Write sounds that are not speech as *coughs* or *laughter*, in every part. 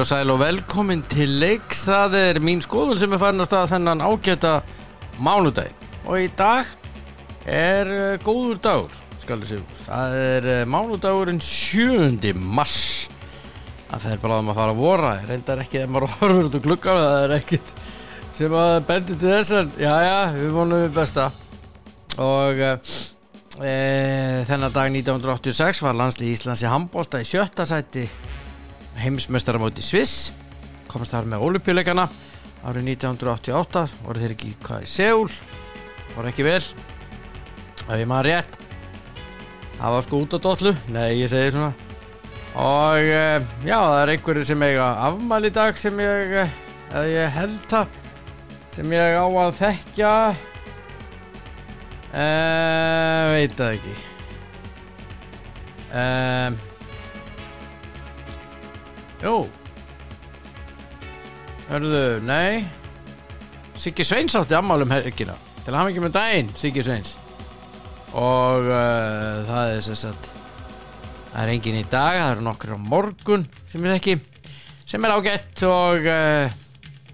Og sæl og velkomin til leiks. Það er mín skoðun sem er farin að staða þennan ágæta mánudag. Og í dag er uh, góður dagur. Það er uh, mánudagurinn 7. mars. Það fer bara að maður fara að vora. Reyndar ekki þegar maður *laughs* horfur út og klukkar. Það er ekkit sem að bendi til þess en já, já, við vonum við besta. Og e, þennan dag 1986 var landslið Íslands í handbólta í sjötta sæti heimsmestaramóti Sviss komast þar með olimpíuleikana árið 1988 voru þeir ekki hvað í Seúl? Voru ekki vel? Ef ég maður rétt. Það var sko út á dollu. Nei ég segi svona. Og uh, já það er einhverju sem eiga afmæli dag sem ég uh, eða ég held það sem ég á að þekkja. Uh, veit það ekki. Ehm Jú. Hörðu, nei. Siggi Sveins átti ammálum helgina. Til að hafa ekki með daginn, Siggi Sveins. Og uh, það er sem sagt Það er engin í dag, það eru nokkur á morgun sem ég þekki sem er ágætt og uh,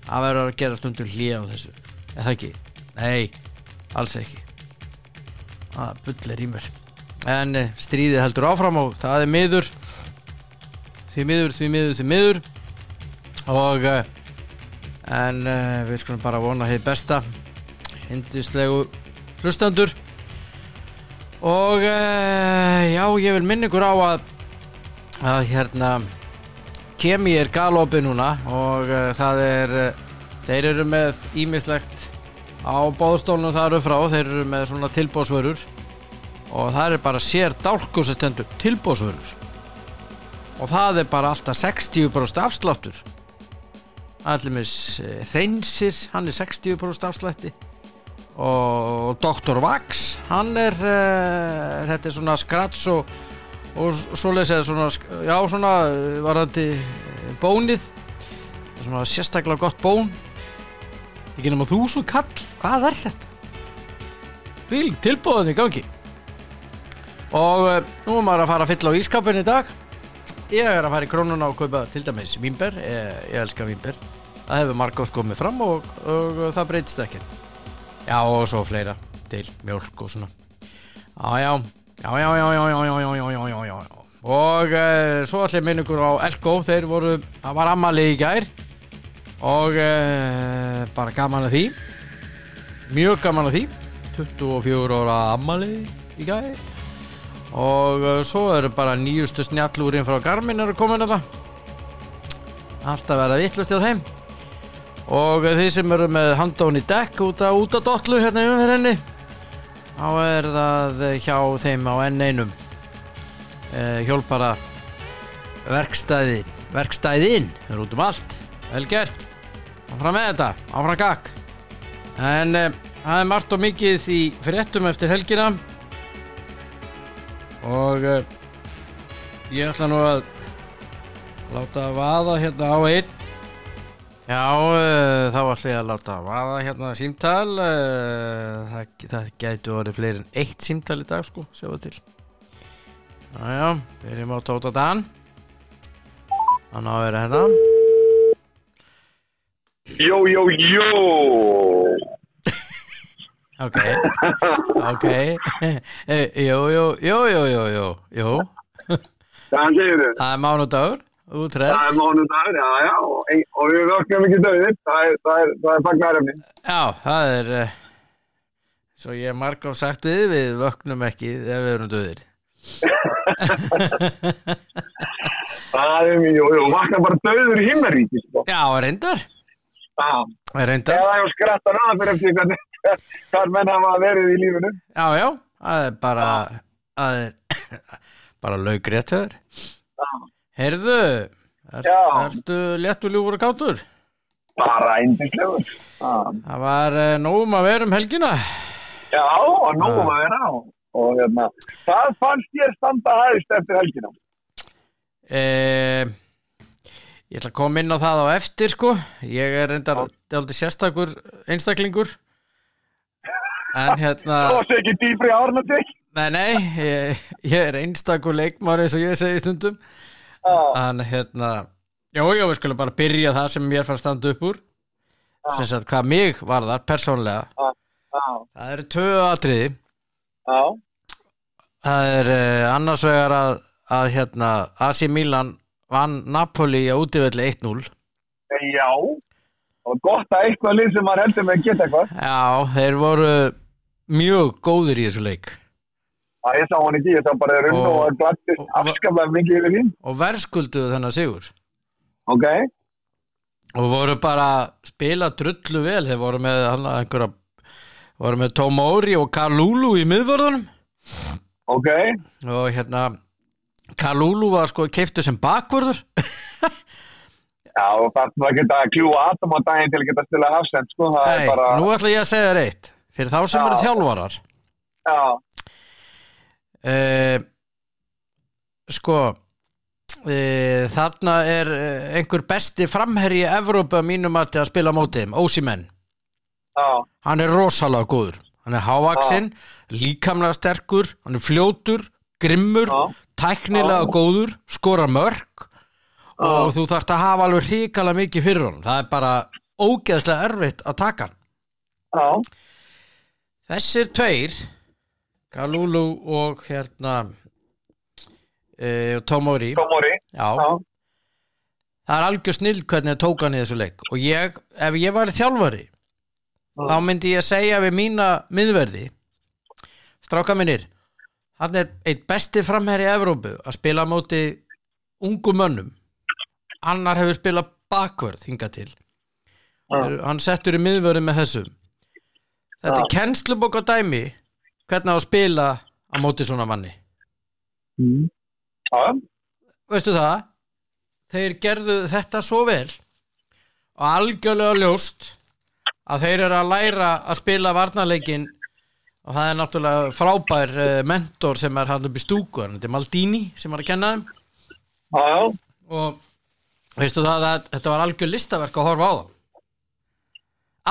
það verður að gera stundum hlýja á þessu. Það ekki? Nei, alls ekki. Það bullir í mér. En uh, stríðið heldur áfram og það er miður því miður, því miður, því miður. Og uh, en uh, við skulum bara vona hér besta. Hindislegu hlustandur og uh, já, ég vil minna ykkur á að að hérna kemi er galopið núna. Og það er þeir eru með ímislegt á bóðstólunum það eru frá. Þeir eru með svona tilbóðsvörur og það er bara sér dálkusastendur tilbóðsvörur og það er bara alltaf 60% afsláttur. Allir reynsir hann er 60% afslætti. Og Dr. Vax hann er uh, þetta er svona skrats og, og svoleiðis eða svona já svona varandi bónið. Svona sérstaklega gott bón. Ekki nema þú svo kall. Hvað er þetta? Vil tilbúðan í gangi. Og uh, nú er maður að fara að fylla á ískapin í dag ég er að fara í krónuna og kaupa til dæmis vínber, ég, ég elska vínber. Það hefur margótt komið fram og, og, og það breytist ekkert. Já og svo fleira. Til mjölk og svona. Já já. Já já já já já já já já já já og uh, svo allir minningur á Elko. Þeir voru, það var ammali í gær. Og uh, bara gaman að því. Mjög gaman að því. 24 ára ammali í gær og uh, svo eru bara nýjustu snjallúrin frá Garmin eru komin það alltaf verða vittlust hjá þeim. Og uh, þeir sem eru með handón í dekk út að út að dollu hérna í umferðinni þá er það hjá þeim á N1 uh, hjálpara verkstæðin verkstæðin, þeir eru út um allt. Vel gert, áfram með þetta áfram gakk en uh, það er margt og mikið í fréttum eftir helgina og uh, ég ætla nú að láta að vaða hérna á einn. Já uh, þá ætla ég að láta að vaða hérna símtal uh, það, það gætu orðið fleiri en eitt símtal í dag sko, sjáu til. Jájá, byrjum á Tóta Dan. Hann á að vera hérna. Jó, jó, jó Ok, ok, jú, jú, jú, jú, jú, jú, Það segir þau það er mánudagur, Það er útress, mánudagur, já, já og, og við vöknum ekki döðir það er, það er, það er fagnarefni já, það er, uh, svo ég er marg á sagt við, við vöknum ekki ef við erum döðir. Það er mjög, jú, vakna bara döður í himnaríki sko. Já, reyndar, Já, reyndar, eða ég skratta náða fyrir eftir hvernig *laughs* hvað menn hafa verið í lífinu. Já, já, það er bara, það er *coughs* bara laugréttöður. Já. Heyrðu, er, ertu léttu ljúfur og kátur? Bara eindislegur Það var uh, nógum að vera um helgina. Já, og nógum að vera. Og hérna, það fannst ég standa hægst eftir helgina? Eh, ég ætla að koma inn á það á eftir sko. Ég er reyndar aldrei sérstakur einstaklingur en hérna og svo ekki dýfri árnati nei nei ég, ég er einstakur leikmar eins og ég segi stundum. Já, en hérna Jó, jó, við skulum bara byrja það sem mér fannst standa upp úr. Sem sagt hvað mig varðar persónlega Já, það eru tvö atriði. Já, það er uh, annars vegar að, að hérna AC Milan vann Napoli á útivelli 1-0 já. Og gott að eitthvað lið sem maður heldur með að geta eitthvað. Já, þeir voru mjög góðir í þessu leik. Já, ég sá hann ekki, ég sá bara runn Og- og glattist afskaplega mikið yfir hinn. og verðskulduðu þennan sigur. Ok, og voru bara að spila drullu vel. Þeir voru með hann einhverja voru með Tomori og Kalulu í miðvörðunum. Ok, og hérna Kalulu var sko keiftu sem bakvörður. Já, og það var ekki að kljúa atom á daginn til að geta stila hafsend, sko, það Nei, er bara, nú ætla ég að segja þér eitt fyrir þá sem Já. eru þjálfarar. Já, uh, sko uh, þarna er eh, einhver besti framherji í Evrópu að mínum að spila á móti þeim, Ósimenn hann er rosalega góður. Hann er hávaksinn, líkamlega sterkur hann er fljótur, grimmur Já. tæknilega Já. góður skora mörg og þú þarft að hafa alveg hrikalega mikið fyrir honum. Það er bara ógeðslega erfitt að taka hann. Já, þessir tveir Kalulu og hérna e, Tomori. Tomori, já, já, það er algjör snill hvernig það tók hann í þessu leik. Og ég, ef ég væri þjálfari Já. þá myndi ég segja við mína miðverði stráka minnir hann er eitt besti framherri í Evrópu að spila móti ungum mönnum. Annar hefur spilað bakvörð hingað til. Já, hann settur í miðvörði með þessum þetta er kennslubók á dæmi. Hvernig á að spila á móti svona manni? Mm. veistu það? Þeir gerðu þetta svo vel og algjörlega ljóst að þeir eru að læra að spila varnarleikin og það er náttúrulega frábær uh, mentor sem er hann upp í stúku þetta er Maldini sem var að kenna þeim. Já, og veistu það að þetta var algjör listaverk að horfa á það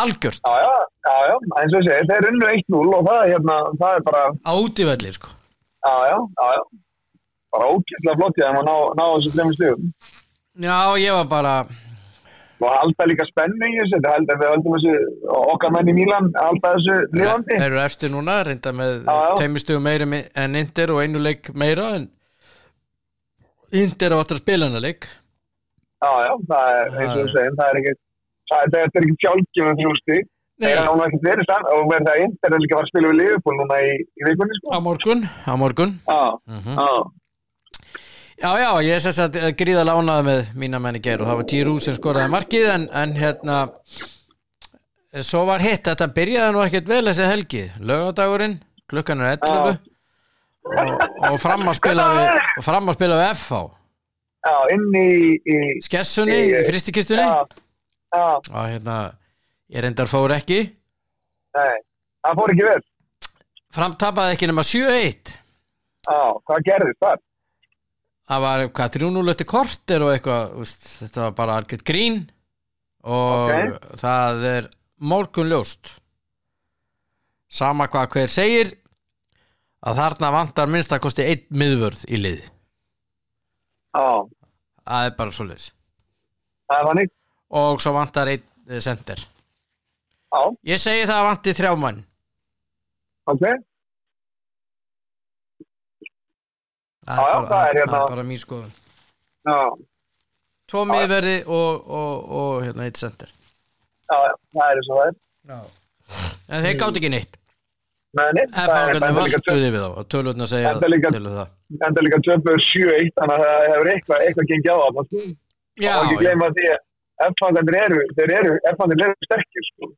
algjört. Já, já, já, já, eins og ég segi, þeir unnu 1-0 og það, er hérna, það er bara, á útivelli sko. Já, já, já, já, bara ógæslega flott ég að maður ná, ná þessu þrejum stíðum. já ég var bara Og halda líka þessu, þetta heldur við höldum þessu, okkar menn í Mílan, halda þessu lifandi. eru eftir núna reynda með meiri mi- en Inder og einu leik meira en Inder á aftur að spila hennar leik? Já, já, það er, eins og þú segir, það er ekki, það er, er ekki sjálfgefum þrjú stíð. Nei, Þeir hafa nú ekkert verið sann og verið það einn, þeir eru líka að fara að spila við Liverpool núna í, í vikunni, sko. á morgun. Á morgun. Já, Mhm. já, Já, já, ég er sess að gríða lánaði með mína menni ger og það var Giroud sem skoraði markið en, en hérna svo var hitt, þetta byrjaði nú ekkert vel þessi helgi, lögadagurinn klukkan er 11 og, og fram að spila við og fram að spila við FH já, inn í, í skessunni, í fristikistunni já, já, og hérna, ég reyndar fór ekki nei, það fór ekki vel. fram tapaði ekki nema 7-1 Já, hvað gerðist þar? það var hvað 3-0 eftir korter og eitthvað þetta var bara algjört grín og Ok. það er morgun ljóst sama hvað hver segir að þarna vantar minnstakosti einn miðvörð í liði Já, það er bara svoleiðis það er þannig. Og svo vantar einn eh, center. Já, ég segi það að vanti þrjá mann ok. það Já, já, bara, það er hérna- það er bara mín skoðun. Já, tvo miðverði og, og, og hérna eitt center. Já, já, það er og það er. en þeir gátt ekki neitt. Nei, það enda líka töpuður 7-1 þannig að það hefur eitthvað, eitthvað gengið á það já, og ekki gleyma því að F-fangarnir eru, þeir eru, F-fangarnir eru sterkir sko.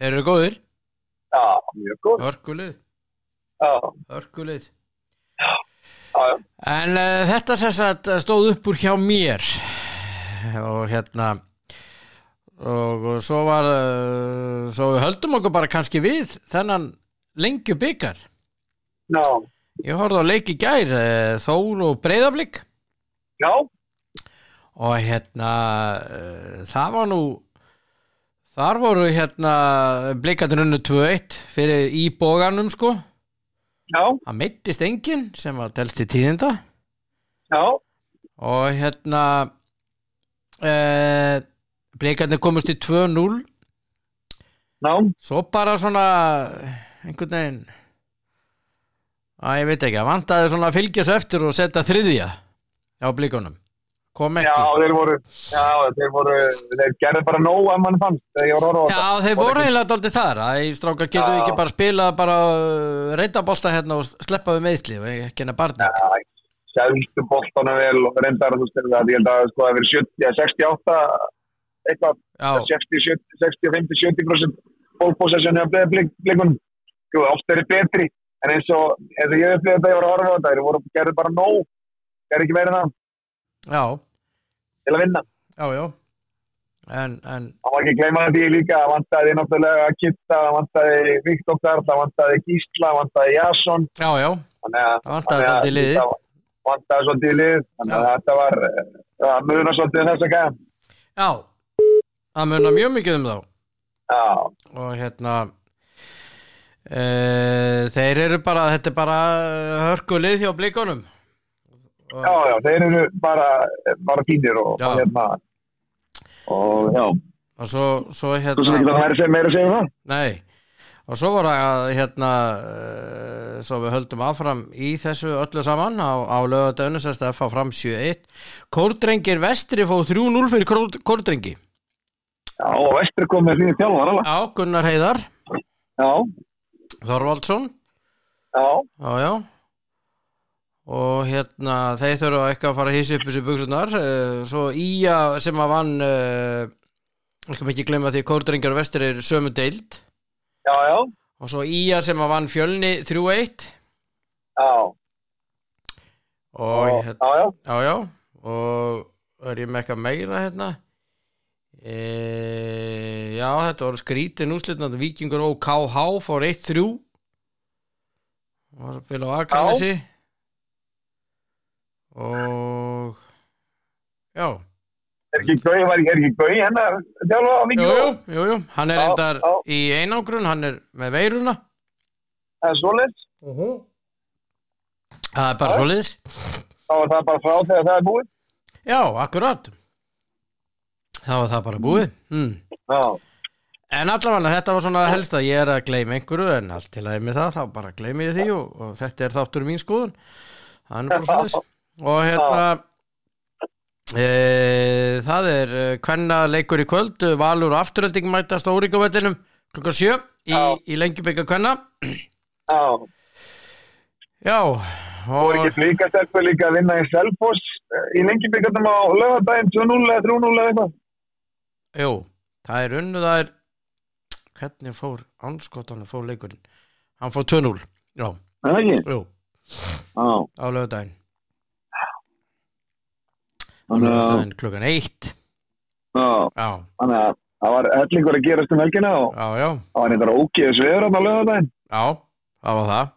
þeir eru góðir. Já, mjög góð Hörkulið, Já, hörkulið. Já, já, En uh, þetta sem sagt stóð upp úr hjá mér. Og hérna og, og svo var uh, svo höldum okkur bara kannski við þennan lengju byggar já, ég horfði á leik í gær uh, Þór og Breiðablík já, og hérna uh, það var nú þar voru hérna blikarnir unnu 2-1 fyrir í bóganum sko. Já, það meittist enginn sem var telst í tíðinda. Já, og hérna uh, Blikarnir komust í 2-0 ná, Svo bara svona einhvern veginn að ég veit ekki, að vantaði svona að fylgja svo eftir og setja þriðja á blikunum kom já, ekki þeir voru já, þeir voru, þeir gerði bara nóg að mann fannst að á Já, þetta. þeir voru eiginlega daldið þar að getum við Já. ekki bara spila bara reynda bósta hérna og sleppa við meðsli ekki hennar barning Já, selstu boltana vel og reyndar að ég held að sko að vera 70, 68 eitthvað, Já, 60, 70, 60, 50, 70% bólpossession hjá blikunum. Jú, oft er þetta betri en eins og, ég upplýði þetta ég var að horfa á þetta þeir voru, gerði bara nóg gerði ekki meira en það já, til að vinna. Já, já. En, en, Það var ekki að gleyma því líka, það vantaði náttúrulega Kitta, það vantaði Viktor það vantaði Gísla, það vantaði Jason. Já, já. Að Það að dálítið í liðið. það vantaði svolítið í lið þannig að þetta var það munar svolítið um þess að gæða Já, það munar mjög mikið um þá. Já, og hérna e, þeir eru bara þetta er bara hörkulið hjá blikunum. og, já, já, þeir eru bara bara fínir og, Já. hérna. Og já, og svo, svo þú sem hérna ekki það meira sem meira segja um það? Nei. Og svo var að hérna e, svo við höldum áfram í þessu öllu saman á, á lögadönu sérst að fá fram 7-1 Kórdrengir Vestri fóð 3-0 fyrir Kórdrengi. Já, og Vestri kom með því alveg. Já, Gunnar Heiðar. Já, Þorvaldsson. Já, Já, já og hérna þeir þurfa ekki að fara að hýsa upp þessu buksunar uh, svo Ía sem að vann uh, ekki ekki glemma því að Kórdrengar og Vestur er sömu deild. Já, já, og svo Ía sem að vann Fjölni 3-1 já. Og og, hérna, já, já, já, og er ég með eitthvað meira hérna? E, já, þetta voru skrítin úslitnandi Víkingur og KH fór 1-3 var að spila á Akranesi og já. Er ekki gauð, var ekki, er ekki gauð hennar þjálfa á mikið jú, jú, jú, hann er endar í einangrun, hann er með veiruna. Það er svoleiðis, það er bara svoleiðis. Þá var það bara frá þegar það er búið? Já, akkurat. Þá var það bara búið. Já, En allavega þetta var svona helst að ég er að gleyma einhverju en allt til að ég með það þá bara gleymi ég því og, og þetta er þáttur mín skoðun. Hann er bara *laughs* svona og hérna e, það er hvenna leikur í kvöld. Valur og afturölding mætast á Úríkavellinum klukkan sjö í, Já. í lengjubika hvenna já. Já og ekki líka stelpur líka að vinna í Selfoss eh, í lengjubíkarnum á lögadaginn 2-0 eða 3-0 eða eitthvað? Jú, það er unnu það er hvernig fór anskotanum fór leikurinn? Hann fór 2-0 já, Er það ekki? jú, á lögudaginn á þannig að klukkan 1 já, já, þannig að það var hellingur að gerast um helgina og það var eitthvað ógeðis veður á lögadaginn Já, það var það.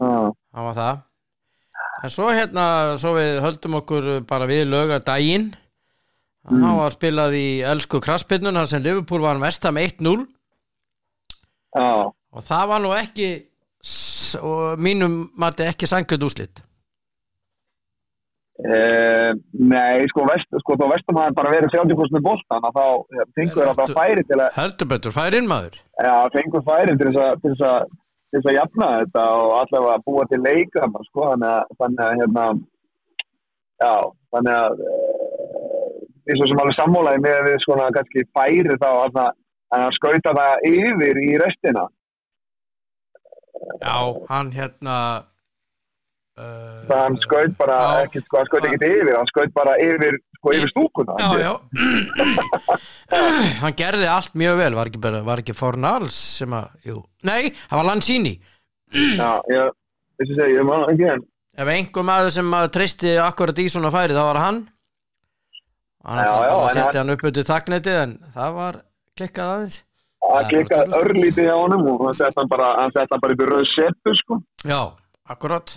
Það var það. En svo hérna, svo við höldum okkur bara við löga daginn Mm. Það var spilað í elsku kraspinnun þar sem Liverpool var vestam 1-0 já. Og það var nú ekki og mínum mati ekki sangjöld úslit Eh, nei, sko, vest, sko þá vestum hafi bara verið 30% með boltan að þá fengur það bara færi til að Heldur betur, fær inn maður. Já, fengur færi til þess að til þess að, jafna þetta og allavega búa til leika sko, þannig að, hérna já, þannig að eh, eins og sem alveg sammálaði með við sko kannski færi þá að, að skauta það yfir í restina. Já, hann hérna uh, það hann skaut bara Já. ekki, sko, hann skaut ekki yfir hann skaut bara yfir, sko, yfir stúkuna. Já, já. Hann gerði allt mjög vel Var ekki, bara, var ekki Fornals sem að, jú. Nei, það var Lanzini. Já, ég, þessi segi, ég maður ekki en Ef einhver maður sem tristi akkurat í svona færi þá var hann. Hann Já, já, setja hann- upp auðvitað þakknetið en það var klikkað aðeins. Það Já, er örlítið hjá honum og hann sett hann bara, hann sett hann bara upp í rauð setu sko. Já, akkurat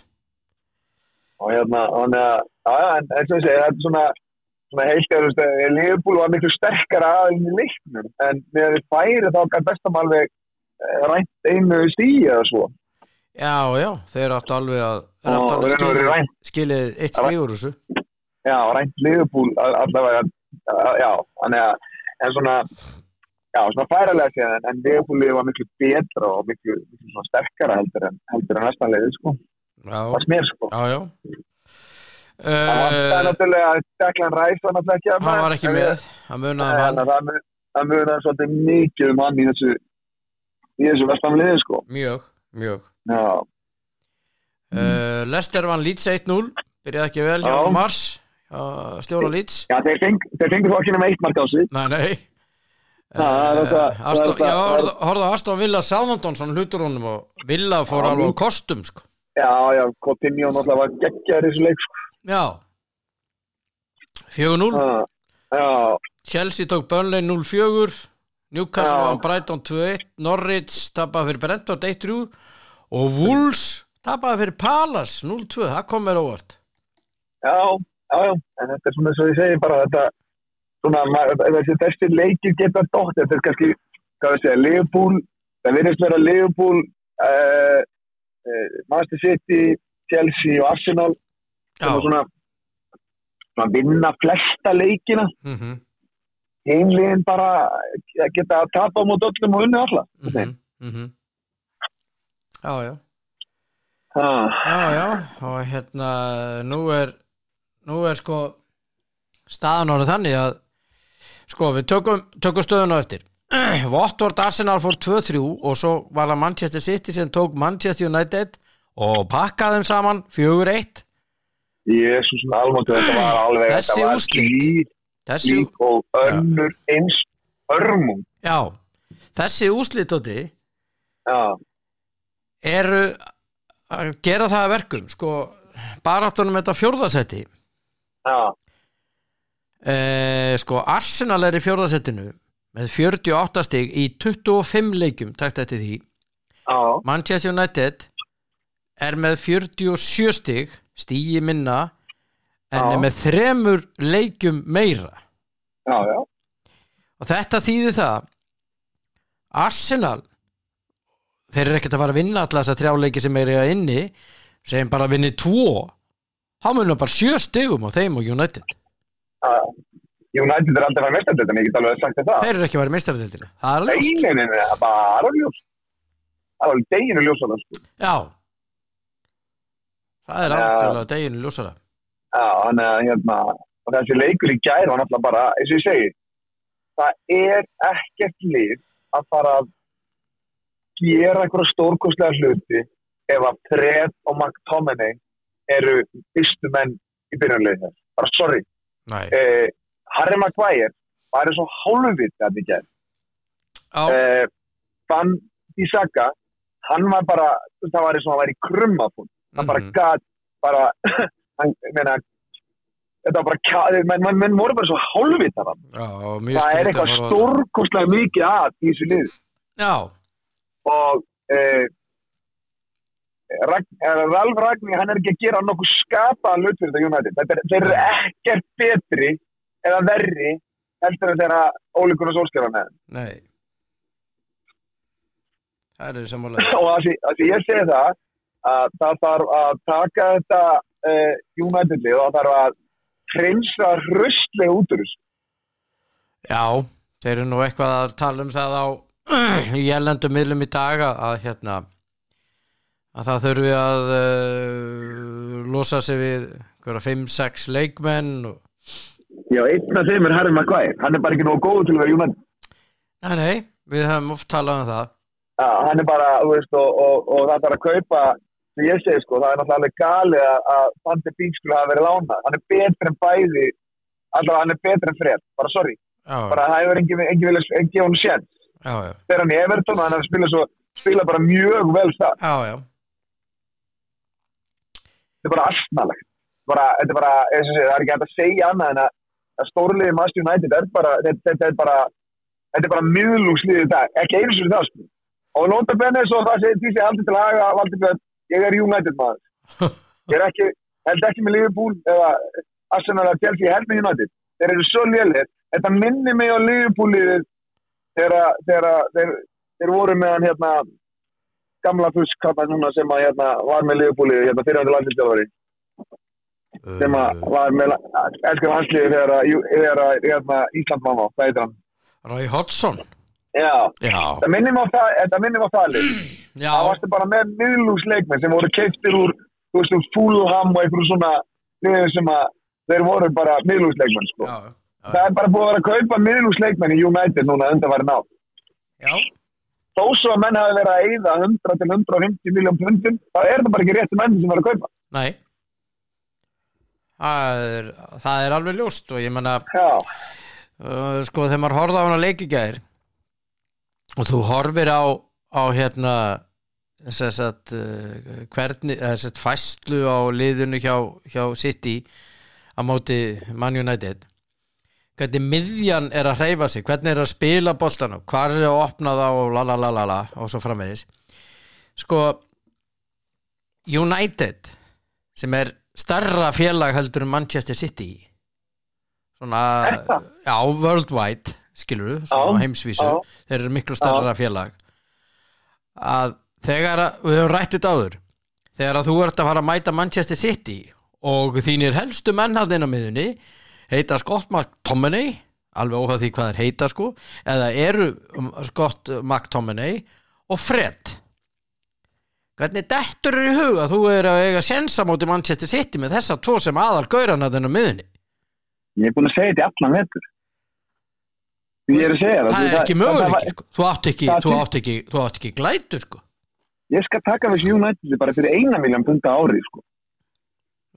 og hérna, hann er já, en eins og ég segi, þetta er svona svona heilt eða, þú veist, Leopold var miklu sterkara aðeins í leiknum en með því færi þá kann bestam alveg eh, rænt einu stíi eða svo. Já, já, þeir áttu alveg að þeir Og áttu alveg eru skilið, rænt. skilið eitt stígur þessu. Já, rænt Leopold allavega já, þannig að en svona, já, svona færalega séðan en Leopoldið var miklu betra og miklu, miklu svona sterkara heldur en heldur en næsta leiði, sko, Var smér, sko já, já. það var Uh, náttúrulega Declan Rice var náttúrulega ekki hann var ekki með, hann munaði um hann Þannig að það mun- það munar svolítið mikið um hann í þessu í þessu vestamliði, sko mjög, mjög. Uh, Lester vann Leeds 1-0, byrjaði ekki vel hjá Já. Mars, stjóra Leeds. já þeir fengu þó ekki nema eitt mark á sig Nei, nei. er Eh, Aston, er Villa svona hlutur honum og Villa fór alveg á kostum sko. Já, já, Coutinho náttúrulega var geggjar í þessu leik, sko. Já. 4-0 já, Chelsea tók Burnley 0-4 Newcastle vann Brighton 2-1 Norwich tapaði fyrir Brentford 1-3 og Wolves tapaði fyrir Palace 0-2, það kom mér óvart. Já, já, já. En þetta er svona eins og ég segi bara þetta svona, þessi leikir geta dótt, þetta er kannski hvað við segja, Liverpool það virðist vera Liverpool uh, uh, Manchester City Chelsea og Arsenal sem er svona, svona vinna flesta leikina. Mm -hmm. einliðin bara geta að tapa á mót öllum og unni alla. Mm -hmm. Já, já. Ah, Já, já, og hérna nú er nú er sko staðan orðið þannig að sko við tökum, tökum stöðun á eftir *clears throat* Votvort Arsenal fór 2-3 og svo var það Manchester City sem tók Manchester United og pakkaði þeim saman 4-1 Jésús almáttu þetta var *clears throat* alveg Þessi þetta var úrslit. slík, þessi, slík og önnur eins örmum já, þessi úslitóti já, eru að gera það að verkum sko baráttunum þetta fjórðasetti já, Eh, sko Arsenal er í fjórðasettinu með 48 stig í 25 leikjum takt eftir því. Já, Manchester United er með 47 stig stígi minna en Já. er með þremur leikjum meira. Já, já. Og þetta þýðir það Arsenal þeir eru ekkert að fara að vinna alla þessa þrjá leiki sem er í inni segjum bara að vinni tvo þá munum bara sjö stigum á þeim og United. Já. United er aldrei að þetta en ég get alveg sagt þetta þeir eru ekki að vera meistaradeildina. Það er alveg Nei, nei, nei, það er bara ljós það var deginu ljós á það sko. Já. Það er algjörlega deginu ljósara. Já, þannig að hérna þessi leikur í gær var náttúrulega bara eins og ég segi það er ekkert lið að fara að gera einhverja stórkostlega hluti ef að Fred og McTominay eru fyrstu menn í byrjanlegin þess bara sorry. Nei. Eh, Harry Maguire var eins og hálfviti að það gær. Já, eh, Van Bissaka hann var bara, það var eins og hann var í krummafún hann bara mhm. gat bara, *clears throat* hann, meina þetta var bara, menn, menn, menn voru bara svo hálfvita það Já, mjög það er eitthvað á stórkostlega mikið að í þessu lið Já, og eh, Ragn, eh, Ralf Ragni, hann er ekki að gera nokkuð skapaðan fyrir þetta United. Þeir eru ekkert betri eða verri heldur en þeirra ólíkunar sólskjara með nei. Það eru sammála. *laughs* Og að því, ég segi það að það þarf að taka þetta uh, United-lið og það þarf að hreinsa hröstlega út úr þessu. Já, þeir eru nú eitthvað að tala um það á *clears throat* jælendum miðlum í dag að hérna að það þurfi að uh, losa sig við 5-6 leikmenn og Já, einn af þeim er Harry Maguire. Hann er bara ekki nógu góð til að vera United. Nei, nei, við höfum oft talað um það Ja, hann er bara, þú veist, og, og, og það þarf að kaupa, sem ég segi sko, það er náttúrulega galið að, Fandi Bík skulle hafa verið lánað. Hann er betur en bæði, alltaf hann er betur en Fred, bara sorry. Já, Bara það hefur engin, engin viljað engin hún sér. já, já, Þegar hann í Everton hann er að spila, svo, spila bara mjög vel það. já, já. er bara astnalegt bara, þetta er bara, það er ekki hægt að segja annað en að, að stórliði Master United er bara, þetta, er bara þetta er bara miðlúsliði í dag, ekki einu sinni það sko. og nota benni svo það segir því sem ég aldrei til að haga valdi björn, ég er United maður. *laughs* Ég er ekki, held ekki með Liverpool eða Arsenal Chelsea, ég held með United. Þeir eru svo lélir, þetta minnir mig á Liverpool liðið þegar, þeir, voru með hann hérna gamla fusk núna sem að hérna var með Liverpool liðið, hérna fyrirhandi landslýstjálfari sem að var með elskar hansliði þegar hérna, Ísland var á, það heitir hann? Roy Hodgson. Já, það minnir mig á það, það *clears throat* það varstu bara með miðlúsleikmenn sem voru keiptir úr, Fulham og einhverju svona liðum sem að þeir voru bara miðlúsleikmenn, sko. Það er bara búið að vera að kaupa miðlúsleikmenn í United núna undan væri ná. já, Þó svo að menn hafi verið að eyða 100 til 150 miljón pundum, þá er það bara ekki réttu menn sem var að kaupa. nei Það er, það er alveg ljóst og ég menna uh, sko þegar maður horfði á hana leikigæðir og þú horfir á, á hérna að uh, hvernig þess að fæslu á liðinu hjá, hjá City á móti Man United hvernig miðjan er að hreyfa sig hvernig er að spila boltanu hvað er að opna það og la la la la la og svo framvegis. Sko United sem er starra félag heldur en Manchester City. Svona það? já, worldwide skilur svona Já, heimsvísu. já. þeir eru miklu starra félag. Að þegar að, við höfum rætt þetta áður þegar að þú ert að fara að mæta Manchester City og þínir helstu mennhaldin á miðunni heita Scott McTominay alveg óhað því hvað er heita sko eða eru um, Scott McTominay og Fred hvernig dettur er í huga að þú er að eiga sensa móti Manchester City með þessa tvo sem aðal gaurana þennan miðunni ég er búin að segja þetta allan vetur. Því ég er að segja það. það er ekki það- möguleiki sko. þú átt ekki, ekki, ekki glætu sko Ég skal taka þessi United bara fyrir eina miljón punta ári, sko.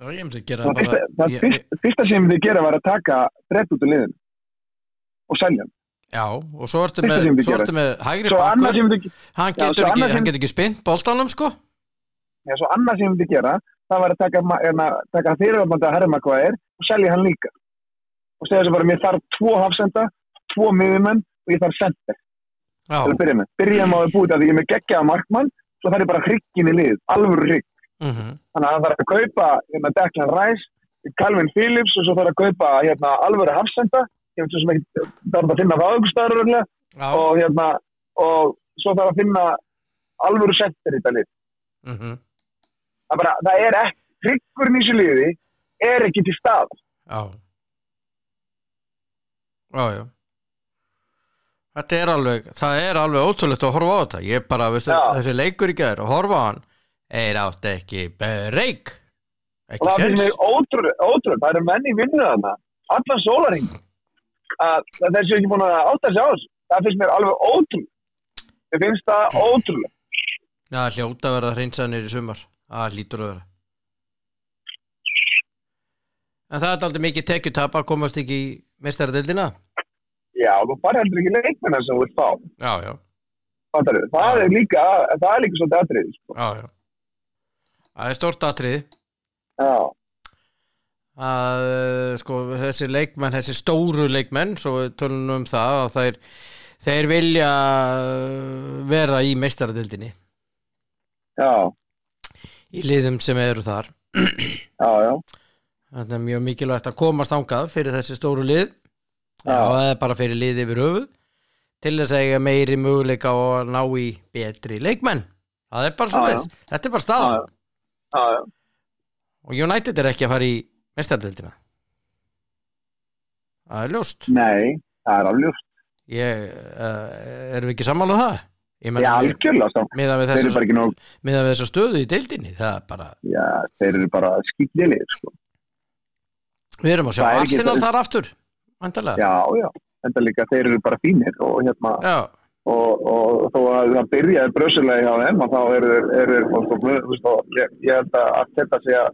Ég Það, það bara það ég, fyrsta, fyrsta sem ég myndi gera var að taka brett út úr liðinu og selja hann. Já, og svo ertu með, með hægri ég myndi, hann Já, getur, svo ekki, sem- getur ekki spint boltanum sko. Já, svo annað sem myndi gera, það var að taka, taka fyrirvöldmandi að er og selja hann líka. Og segja svo bara, mér þarf tvo hafsenda, tvo miðumenn og ég þarf sender Já, til að byrja með. Byrjaðum á að búið að ég er með geggjaða markmann, svo þarf ég bara hryggin í lið, alvöru hrygg. mhm, Þannig að það þarf að kaupa hérna, Declan Rice, Calvin Phillips og svo þarf að kaupa hérna, alvöru hafsenda, ég veit sem ekki, það er að finna það já, og hérna og svo þarf að finna alvöru sendir í þetta lið. Mhm, það, bara, það er ekki, tryggurinn í þessu liði er ekki til stað já. Já, já. Þetta er alveg, það er alveg ótrúlegt að horfa á þetta. Ég bara, veistu, þessi leikur í gæður að horfa á hann er átt ekki og ekki það finnst mér ótrúlega, ótrúlega það eru menn í vinnu þarna. Allan sólaring að það sér ekki búin að átta sig á þessu. Það finnst mér alveg ótrúlega ég finnst það ótrúlega Já, hljóta að verða hreinsanir í sumar. Það lítur að vera. En það er aldrei mikið tekjutap að komast ekki í mestaradildina já, þú fari heldur ekki leikmennar sem þú vilt fá. Já, já, Fattarðu? það Já. er líka það er líka svolítið atrið sko. já, já. Það er stort atrið já, að eh, sko, þessi leikmenn, þessi stóru leikmenn svo tölum um það að þeir, þeir vilja eh, vera í meistaradildinni já, í liðum sem eru þar. Já, já. Þetta er mjög mikilvægt að komast ángað fyrir þessi stóru lið. Já. og það er bara fyrir lið yfir höfuð. Til þess að eiga meiri möguleika að ná í betri leikmenn. Það er bara Já, svo þetta er bara staðan. Já, já, já. og United er ekki að fara í meistaradildina það er ljóst nei, það er alveg ljúst ég, uh, erum við ekki sammála um það? Ég algjörlega þá miðað við þessa, nóg stöðu í deildinni er bara, Já, þeir eru bara skýtlilir, sko. við erum að sjá er Arsenal þar aftur vantarlega, Já, já. Þetta líka, þeir eru bara fínir og hérna, já, og, og þó að það byrjaði brössulega hjá þeim og þá eru þeir, og, og, og ég, held að þetta sé að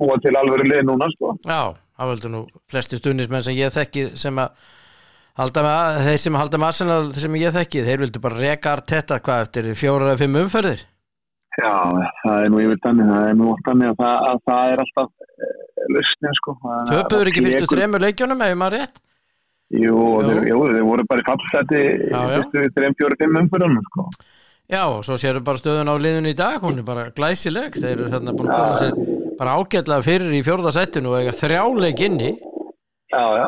búa til alvöru lið núna, sko. já það veldur nú flesti stuðnismenn sem ég þekki sem að halda með, þeir sem halda með Arsenal sem ég þekki, þeir vildu bara reka Arteta hvað eftir fjóra eða fimm umferðir Já, það er nú yfir þannig, það er nú þannig að það, að það er alltaf e, lausnið, sko. Töpuður ekki fyrstu þremur leikjónum ef maður rétt Jú, þeir, jú, þeir voru bara í fallseti fyrstu þreim, fjóru, fimm umfyrunum, sko. Já, og svo séru bara stöðun á liðinu í dag hún er bara glæsileg, þeir eru þarna búin að koma sér bara ágætlega fyrir í fjórða settinu og eiga þrjáleik inni Já, já.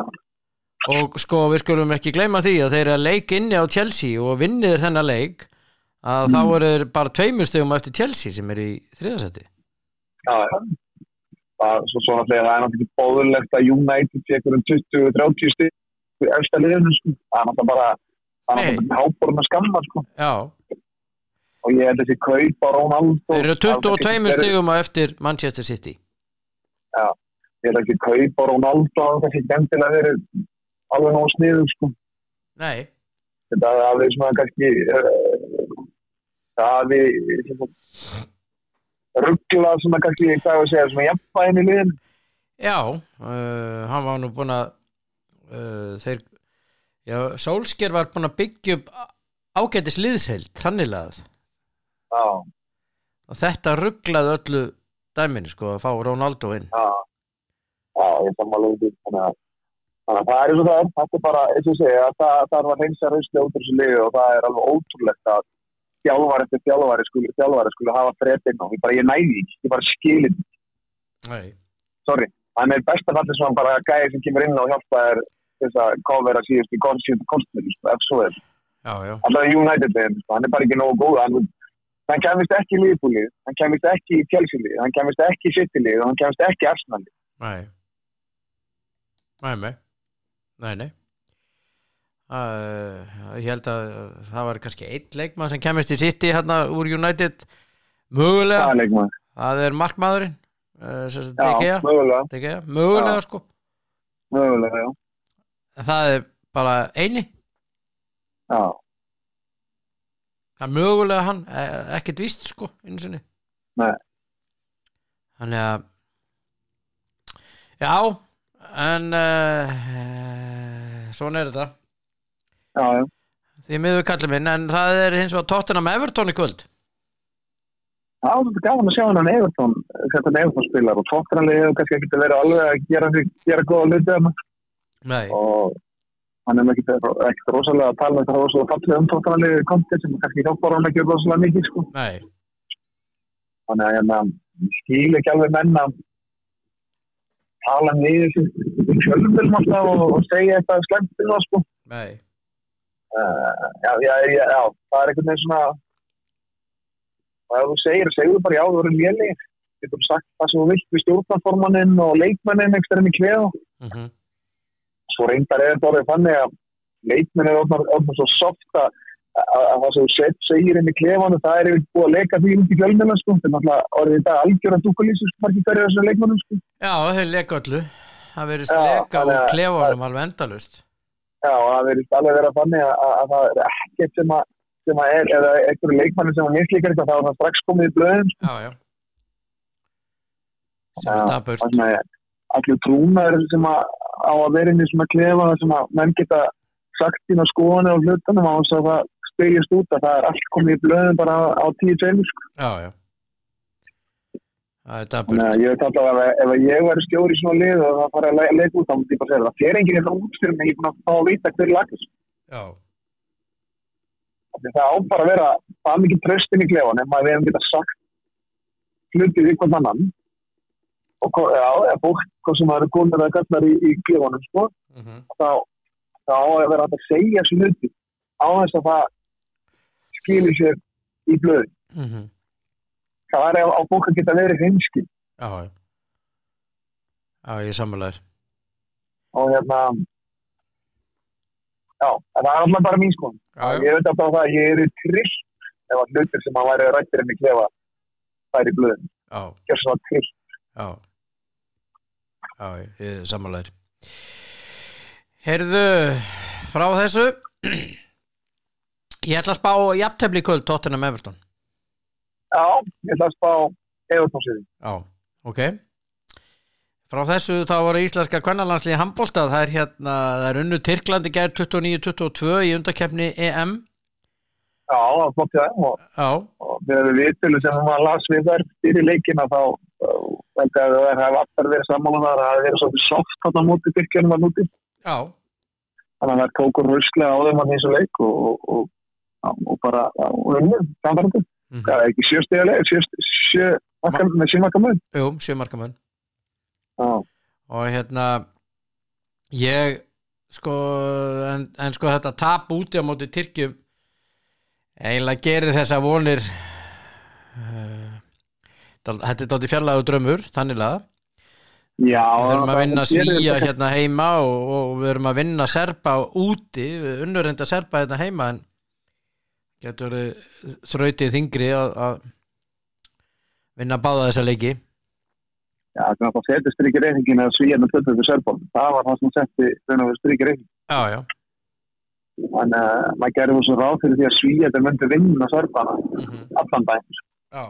og sko við skulum ekki gleyma því að þeir eru að leik inni á Chelsea og vinnir þennan leik að þá eru bara tveimur stegum eftir Chelsea sem er í þriðasetti Já, já. það, svo svona þegar það er náttúrulega bóðulegt að United tekur um 20-30 stíð efsta liðinu sko. það er náttúrulega bara það er náttúrulega háborna skamma sko. já, og ég held þessi kaup á Ronaldo. Þeir eru það er 22 ekki- stigum á eftir Manchester City. Ég held ekki kaup á Ronaldo það er ekki endilega verið alveg nógu sniðu sko. nei, þetta hafi svona kannski uh, það hafi rugglað svona kannski ég að segja svona jafnvægin í liðin já uh, hann var nú búin að uh, þeir já, Solskjær var búin að byggja upp ágætis liðsheld, þannig já, og þetta rugglaði öllu dæminu sko að fá Ronaldo inn. Já, já, ég sammála um því þannig að að það er eins og það er þetta er bara, eins og segja, að það, það er að reynsa rauslega út úr þessu liði og það er alveg ótrúlegt að þjálfari eftir þjálfari skuli, þjálfari skuli hafa þreppinn og ég bara, ég næði ekki, ég bara skilin nei, sorry, hann er besta fallið svona bara gæði sem kemur inn og hjálpa þér þess að kofera síðustu síðustu kostnir, sko, ef svo er. Já, já, alltaf United sko, hann er bara ekki nógu góð hann, hann kemist ekki í Liverpool-lið hann kemist ekki í Chelsea-lið, hann kemist ekki í City-lið og hann kemist ekki í Arsenal-lið nei. Nei, nei. Nei, nei. Uh, ég held að það var kannski einn leikmann sem kemist í City hérna úr United. Mögulega, það það er markmaðurinn uh, já, mögulega. DGA mögulega Já. sko. Mögulega, það er bara eini. Já, það er mögulega hann, eh, ekkert víst sko þannig að já en uh, svona er þetta. Já, já. Því miður kallið minn en það er hins vegar tóttina með Everton í kvöld. Var þetta gaman að sjá hann Evertón, þetta er Evertón spilar og tóttanlega hefur kannski ekki verið alveg að gera, gera góða nei, og hann er ekkert rosalega að tala með þetta rosalega fallið um tóttanlega kontið sem kannski hjálpar hann ekki rosalega mikið sko. Þannig að hérna, ég skil ekki alveg menn að tala niður alltaf og, og segja eitthvað til það sko. nei. Uh, já, já, já, já, það er einhvern veginn svona og ef þú segir, þú bara já, þú verður léleg. Getur sagt það sem þú vilt við stjórnarformaninn og leikmennin ekstra enn í kleða mm svo reyndar er þetta orðið þannig að leikmenn er orðið svo soft að, að, að það sem þú set, segir inn í klefanu það er yfir búið að leika því út í fjölmjöla sko, er náttúrulega orðið þetta algjör að dúkulísu sko, margir hverju þessum leikmennum sko. já, þeir leka öllu. Það leka þannig úr klefanum alveg endalust Já, það verður alveg þannig að, að, að það er ekkert sem að, sem að er, eða einhverju leikmanni sem að mislíkar þá er það strax komið í blöðum já, já. Sem er daburt allir trúnaður sem að á að vera inn í svona klefa þar sem að menn geta sagt þína skoðanir og hlutanum á þess að það spegjast út að það er allt komið í blöðum bara á, á tíu tveimur sko. já, já. Það er Þannig að ég veit alltaf að ef, ég væri stjóri í svona lið og það fara að le leika út þá myndi ég bara segja það. Fer enginn þetta út fyrir mig ég er búin að fá að vita hver lagas já, það á bara að vera það mikið tröstin í klefan ef maður við geta sagt hlutið við hvern annan og já, eða fólk hvað sem eru konur eða gallar í, í klefanum sko mm þá, þá á að vera hægt að segja þessu hluti á þess að það skilir sér í blöð -hmm. það er á fólk að geta verið hinskil já, já. Ég er sammálaður. Og hérna já, en það er alltaf bara mín sko já, já, ég veit alltaf að það, ég er í trill ef að hlutir sem að væri rættir enn í klefa það er í blöðin, já, gjör svona trill já sammálaður heyrðu frá þessu. Ég ætla að spá jafntefli í kvöld Tottenham Everton. Já, ég ætla að spá eðurtónsið Já, ok. Frá þessu þá var íslenska kvennalandsliði handbólstað, það er hérna það er unnu Tyrklandi gær 29-22 í undarkeppni EM já, það var flott í það og, og þegar við viðtölu sem maður las við þær fyrir leikina þá ég að það hefði aftar verið sammála þar að það hefði verið svolítið soft þarna á móti byrkjörnum að núti já, þannig að það tókur ruslega á þeim að þessu leik og, og, og, bara og unnið, samfærandi mm það er ekki sjöstega leik sjö, sjö, marka, með sjömarka mun. Jú, sjömarkamun já, og hérna ég sko en, en sko þetta tap úti á móti Tyrkjum eiginlega gerir þessa vonir uh, þetta er dótti fjarlægu drömmur þannig laga Við þurfum að vinna svíja hérna heima og, og við þurfum að vinna serpa úti, unnur enda serpa hérna heima en getur þrautið þingri að, vinna báða þessa leiki. Já, þannig að það setur strykir reyningin að svíja með 20 serbón. Það var það sem setti strykir reyningin. Já, já, Þannig að maður gerði þessu ráð fyrir því að svíja þetta myndi vinna serbana mhm, allan daginn. já,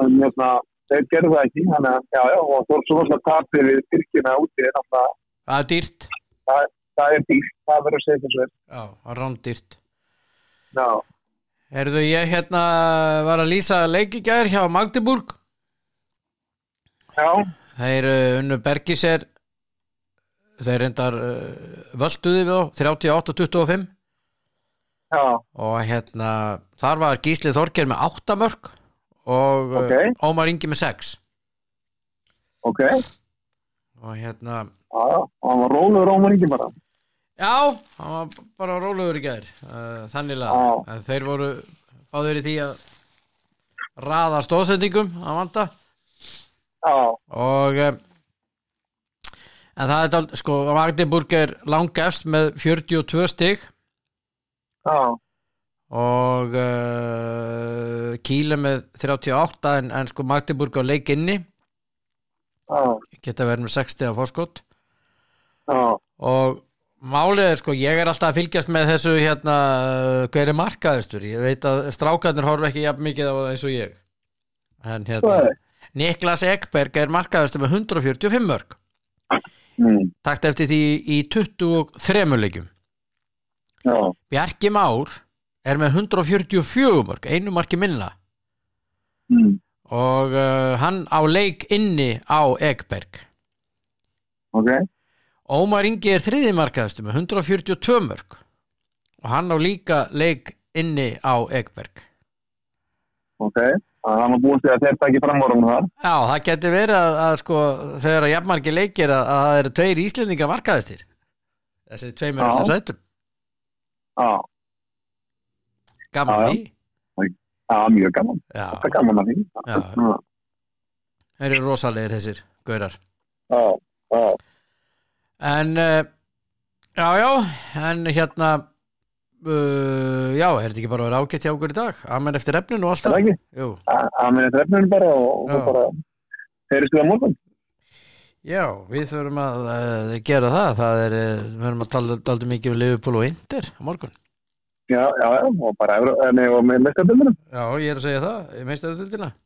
Þannig að þeir gerðu það ekki. Þannig að, já, já, og þú er svo svona tapir við styrkina úti. er náttúrulega- það er dýrt Það er dýrt, það verður að segja þessu. Já, það er rándýrt Já, Herðu, ég hérna var að lýsa leikigær hjá Magdeburg já, Þeir uh, unnu Bergiser þeir reyndar uh, völduði við þá 38-25 já, og hérna þar var Gísli Þorger með 8 mörg og Ok. uh, Ómar Ingi með 6 ok. Og hérna já, það var rólegur ómaringi bara. já, hann var bara rólegur í gær uh, að þeir voru báður í því að raða stóðsendingum að vanda. Já, og um, en það er dalt, sko Magdeburg er langefst með 42 stig. Já, og uh, Kíle með 38 en, en sko Magdeburg á leik inni. Já, geta verið með 60 á fórskot já, og málið er sko ég er alltaf að fylgjast með þessu hérna hver er markaðistur? Ég veit að strákarnir horfa ekki jafn mikið á það eins og ég. En hérna. Niklas Ekberg er markaðistur með 145 mörg mm, takt eftir því í 23 leikjum. Já, Bjarki Már er með 144 mörg einu marki minna. Mm, og uh, hann á leik inni á Ekberg. Ok, Ómar Ingi er þriði markaðastu með 142 mörg og hann á líka leik inni á Ekberg. Ok. Það var búist því að þeir takki fram vorum þar. Já, það getur verið að, að sko þegar að jafnmarki leikir að, að það eru tveir íslendinga markaðistir. Þessi tveimur eftir sætum. Já, gaman því. Já, mjög gaman. Já, Það er gaman að því. Já, þeir eru rosalegir þessir gaurar. Já, já. En uh, já, já, en hérna uh, já, er þetta ekki bara að vera ágætt hjá okkur í dag? Amen eftir efninu og allt það það? ekki? Jú, Það minn eftir efninu bara og, svo bara þeirristu það morgun. já, við þurfum að uh, gera það, það er, uh, við þurfum að tala aldrei mikið um Liverpool og Inter á morgun. Já, já, já, og bara Evró- eh, nei, og með mestardömmunum. Já, ég er að segja það,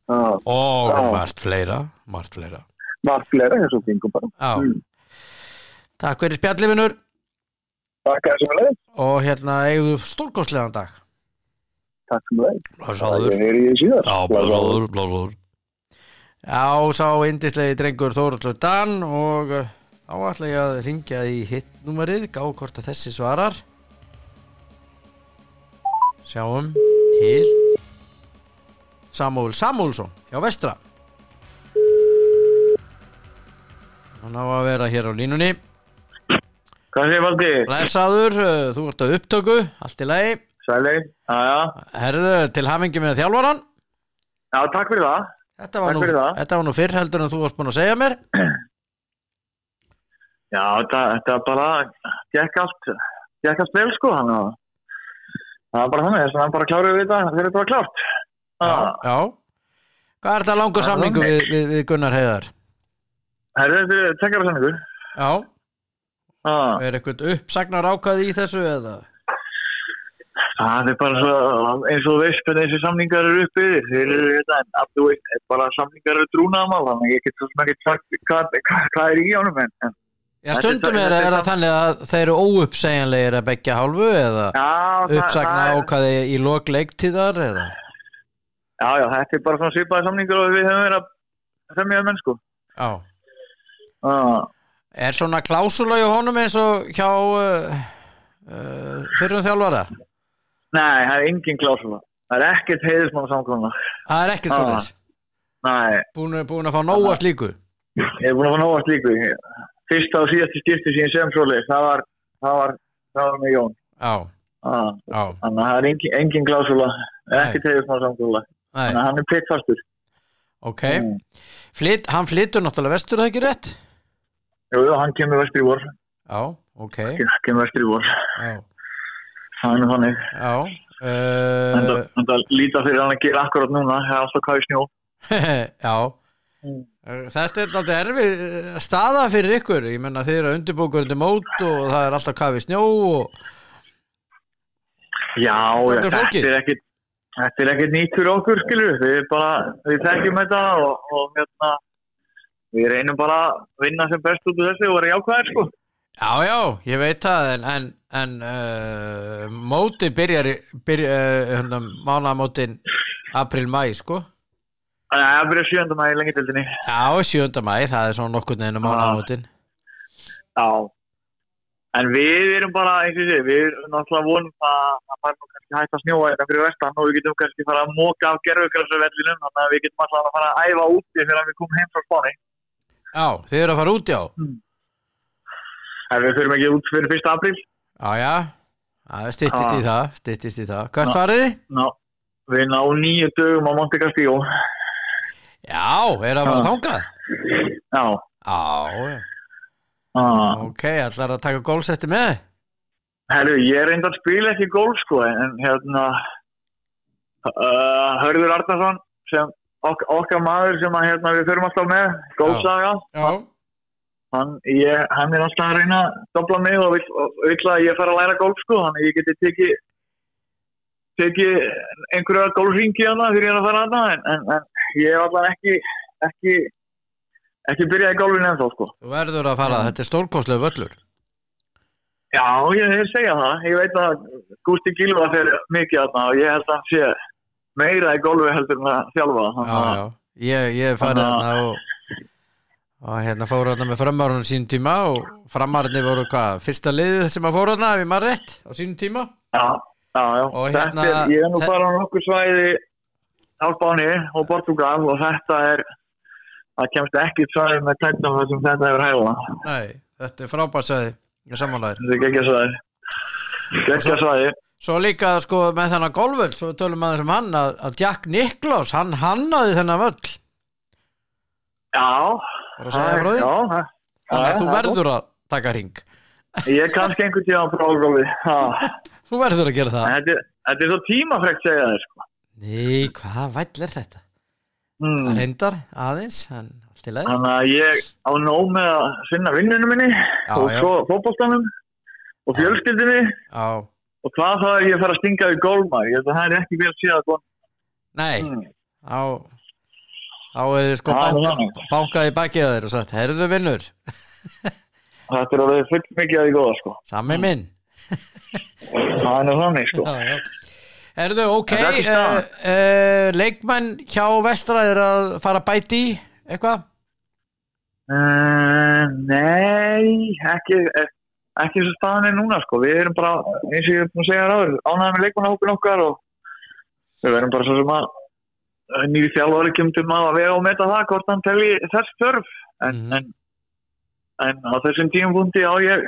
Já, Og Já. margt fleira, margt fleira. margt fleira eins og fingum bara. Já, Mm. takk fyrir spjallifinur Takk þessum leið. og hérna eigðu stórkostlegan dag. Takk sem leið. Blássáður. Ég heyri ég síðar. Já, blássáður, blássáður. Já, sá indislegi drengur Þóruldur Dan og þá ætla ég að ringja í hittnúmerið, gá hvort að þessi svarar. Sjáum til Samúl Samúlsson hjá Vestra. Hann á að vera hér á línunni. Hvað segir Valdi? Læsaður, uh, þú ert að upptöku, allt í lagi. Sæli. Já. Herðu, til hamingi með þjálfaran. Já, takk fyrir það. Þetta var, nú, fyrir það. þetta var nú fyrr heldur en þú varst búin að segja mér. Já, þetta, þetta bara gekk allt, gekk allt vel sko, þannig að það var bara þannig, þess að hann bara klárið við þetta, þegar þetta var klárt. Já, já. Hvað er þetta langur Já, samningu við, við, við Gunnar Heiðar? Herri, þetta er tekjara sanningu. Já, Ah, er eitthvað uppsagnar ákvæði í þessu eða? það er bara svo, eins og þú veist hvernig þessi samningar eru uppi, þeir eru þetta, en að þú veist, bara samningar eru trúnaðamál, þannig ég get svo ekki sagt hvað, hvað, hvað er í ánum, en, en Já, er stundum er, er er það þannig að þeir eru óuppsegjanlegir að begja hálfu eða já, uppsagna er- ákvæði í lok leiktíðar eða? Já, já, þetta er bara svona svipaði samningur og við höfum verið að semja menn, sko. Já. Ah. Er svona klásula hjá honum eins og hjá uh, uh, fyrrum þjálfara? Nei, það er engin klásula. Það er ekkert heiðismann samkvæmna. Það er ekkert Ah. svona þess. Nei, Búin, búin að fá nóga slíku. ég er búin að fá nóga slíku. Fyrsta og síðasti skipti síðan sem svoleiðis, það var, það var, það var með Jón. Já, Ah. Þannig að það er engin, engin klásula, ekkert heiðismann samkvæmna. Þannig að hann er pikkfastur. ok Flyt, hann flytur náttúrulega vestur, það ekki rétt? Jú, hann kemur vestur í vor. Já, ok. Kemur vestur í vor, Já, nú þannig. Já en uh, það líta fyrir hann að gera akkurat núna það er alltaf hvað í snjó. *laughs* Já. Uh, Þetta er náttúrulega erfið uh, staða fyrir ykkur, ég menna þið eru undirbúkur undir mót og það er alltaf kafi snjó og Já, Þetta er þetta er ekkit þetta er ekkit nýtt fyrir okkur, skilur við bara, við þekkjum þetta og, og hérna við reynum bara að vinna sem best út úr þessu og vera jákvæðir, sko. Já, já, ég veit það en, en, en uh, móti byrjar, byrja, uh, hérna, mánamótin april-mæ, sko. Að það byrja sjöndum að í lengitildinni Já, 7. mæ, það er svona nokkur neðinu mánamótin. Já. En við erum bara, eins og sé, við erum náttúrulega vonum að það fær nú kannski hægt að snjóa þetta fyrir vestan og við getum kannski fara að móka af gerfugrassavellinum þannig að við getum alltaf að fara að æfa úti þegar við komum heim frá Spáni. Já, þið eru að fara út, já En við fyrir ekki út fyrir 1. apríl. Já, já, það styttist í Já. það styttist í það Já. farið þið? Ná, við ná nýju dögum á Monte Castillo. Já, er að fara Já. þangað? Já. Já, já, Ah. ok, allar að taka gólsetti með? Herru, ég reyndar að spila ekki golf sko, en hérna uh, Hörður Arnarsson sem ok okkar maður sem að hérna, við förum alltaf með, golfsaga. Já, hann, ég, hann er alltaf að reyna að dobla mig og vill, að ég fara að læra golf sko, þannig að ég geti tekið tekið einhverja golfringi hana fyrir ég er að fara hana en, en, en ég er alltaf ekki ekki ekki byrjað í golfinu ennþá sko. Þú verður að fara, þetta er stórkostlega völlur. Já, ég vil segja það, ég veit að Gústi Gilva fer mikið þarna og ég held að hann sé meira í golfi heldur en að þjálfa Já, já, ég, ég að- þarna og, og hérna fóru þarna með framárunum sínum tíma og framarnir voru hvað, fyrsta liðið sem að þarna ef ég maður rétt á sínum tíma? Já, já, já. Þetta hérna- er, ég er nú bara á nokkur svæði á Spáni og Portugal og þetta er það kemst ekki svæði með tættum þar sem þetta hefur hægla Nei, þetta er frábært sæði ég samanlæðir þetta er geggja svæði. Geggja svæði Svo líka sko með þennan golfvöld svo við tölum aðeins um hann að, að Jack Nicklaus hann hannaði þennan völl. Já, frá það- það þú er verður að taka ring ég kannski einhvern tíma á prófgófi þú verður að gera það. Þetta, þetta er svo tímafrekt segja þér sko. Nei, hvað væll er þetta? mm. Það reyndar aðeins en allt í leið þannig að ég á nóg með að sinna vinnunum minni Já, og svo fótboltanum og fjölskyldinni Já, og hvað það er ég að fara að stinga í golfmar ég held að það er ekki vel síðan nei, mm. á þá er þið sko já. bankað í bakið þér og sagt, herðu vinnur *laughs* þetta er alveg full mikið að því góða sko. sami minn það er þannig sko. *laughs* já, já. Herðu, ok uh, uh, leikmenn hjá vestra er að fara að bæti í eitthvað? uh, nei ekki ekki svo staðan er núna sko. við erum bara, eins og ég er búin að segja ráður ánægðum með leikmannahópin okkar og við verðum bara svo sem að nýri þjálfari kemur til maður að vega og meta það hvort hann telli þess þörf en, Mhm. en, en á þessum tíumpunkti á ég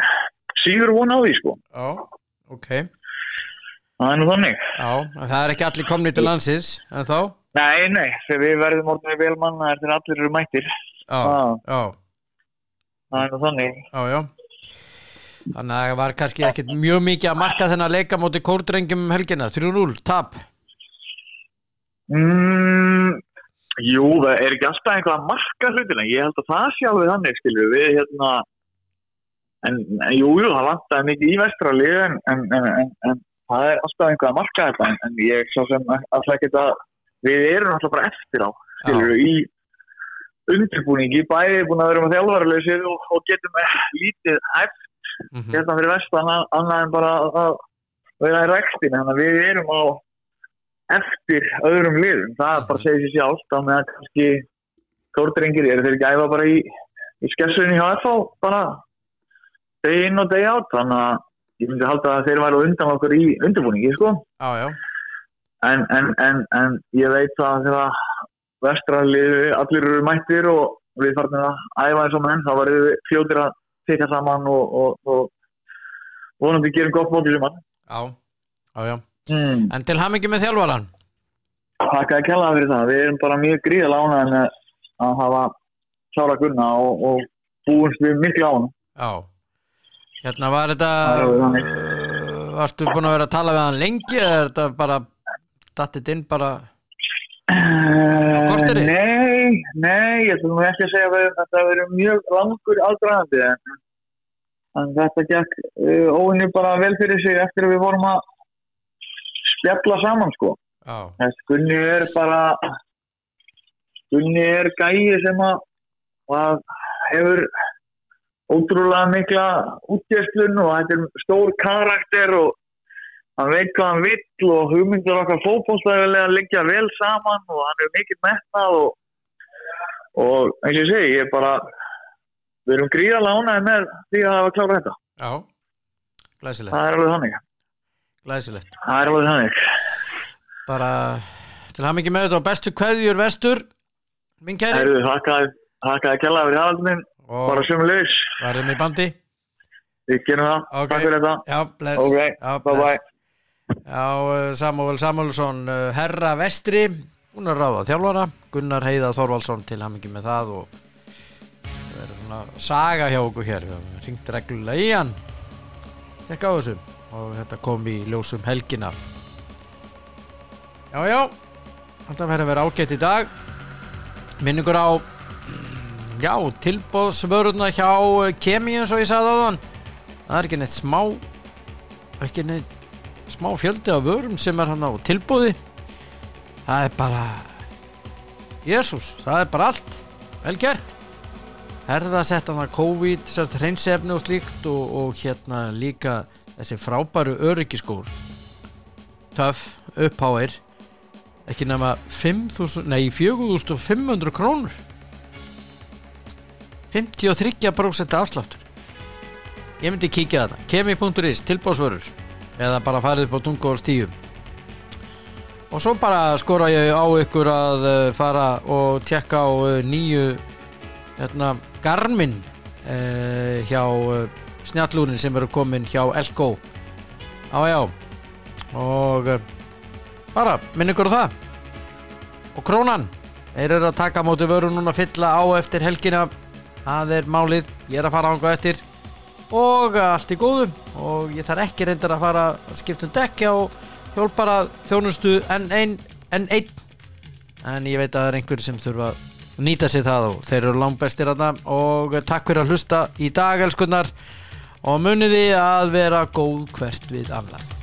síður von á því sko. Já, ok það er nú þannig Já, það er ekki allir komni til landsins en þá? Nei, nei, þegar við verðum orðinni velmanna er þegar allir eru mættir. Já, Ah, já, það er nú þannig. já, já Þannig að það var kannski ekkit mjög mikið að marka þennan leika móti kórdrengjum um helgina 3-0, tap Mm, jú, það er ekki alltaf einhvað að marka hlutina. Ég held að það sé alveg þannig, skilju. Við, hérna, en, en jú, jú, það vantaði mikið í vestrali en, en, en, það er alltaf einhvað að marka þetta. En, ég svo sem alltaf ekki að við erum alltaf bara eftir á, skilju, í undirbúningi, bæði búin að vera með þjálfarleysið og, og getum lítið hæft mm -hmm. hérna fyrir vestan að- annað en bara að vera í rektin þannig að við erum á eftir öðrum liðum. Það er bara að segja sér sjálf þá með að kannski kórdrengir eru þeir ekki æfa bara í, í skessunni hjá FH bara degi inn og degi átt þannig að ég myndi halda að þeir væru undan okkur í undirbúningi sko. Já, en, en, en, en ég veit það þegar vestraliðu allir eru mættir og við farum að æfa eins og menn þá varum við fljótir að tekja saman og, vonandi gerum gott mótið sem hann já, já, já. mm. En til hamingi með þjálfaran Takk að kella fyrir það. Við erum bara mjög gríðilega ánægðin með að hafa Sára Gunna og, og búumst við miklu hann. Já Hérna var þetta Það uh, Varstu búin að vera að tala við hann lengi eða er þetta bara dattið inn bara? Uh, nei, nei, ég ætlum ekki að segja að þetta verið mjög langur aldraðandi en, en þetta gekk uh, óinni bara vel fyrir sig eftir að við vorum að spjalla saman sko. Þessi Gunni er bara Gunni er gæi sem að, að hefur ótrúlega mikla útgjörslun og þetta er stór karakter og hann veit hvað hann vill og hugmyndur okkar fótbólstæðilega liggja vel saman og hann er mikið metnað og, og eins og ég segi, ég er bara við erum gríðarlega ánægði með því að hafa klára þetta. já Glæsilegt, Það er alveg þannig. glæsilegt Það er alveg þannig. Bara til hann ekki með þetta og bestu kveðjur vestur minn kæri Herðu, þakkaði þakkaði kjallaði fyrir aðaldin bara sömu leiðis. verðum í bandi Við gerum það. Ok. Takk fyrir þetta. Já, bless Ok, Já, bye bless. bye. Já, uh, Samuel Samuelsson uh, Herra Vestri Hún er ráða þjálfara. Gunnar Heiða Þorvaldsson til ekki með það og það er svona saga hjá okkur hér. Við höfum ringt reglulega í hann. Tekka á þessu. Og þetta kom í ljósum helgina. Já, já. Þetta verður að vera ágætt í dag. Minningur á *clears throat* Já, tilbóðsvöruna hjá Kemi eins og ég sagði á þann Það er ekki neitt smá ekki neitt smá fjöldi af vörum sem er hann á tilbúði það er bara Jésús, það er bara allt. Vel gert. Herðasett hann að COVID, sérst hreinsefni og slíkt og, og hérna líka þessi frábæru öryggiskór töff, uppháir. Ekki nema 5.000, nei 4.500 krónur. 53% afsláttur. Ég myndi kíkja þetta. Kemi.is, tilbásvörur eða bara farið upp á Dungóls 10 og svo bara skora ég á ykkur að eh, fara og tjekka á eh, nýju hérna, Garmin uh, hjá uh, snjallúrin sem eru komin hjá Elko. Á já. Og bara minn ykkur á það. Og krónan. Þeir eru að taka móti vöru núna fylla á eftir helgina. Það er málið, ég er að fara ánga eftir. Og allt í góðu. Og ég þarf ekki reyndar að fara að skipta um dekki á hjálpara þjónustu en ein, en einn. En ég veit að það er einhver sem þurfa að nýta sér það og þeir eru langbestir að og takk fyrir að hlusta í dag elskunnar og muniði að vera góð hvert við annað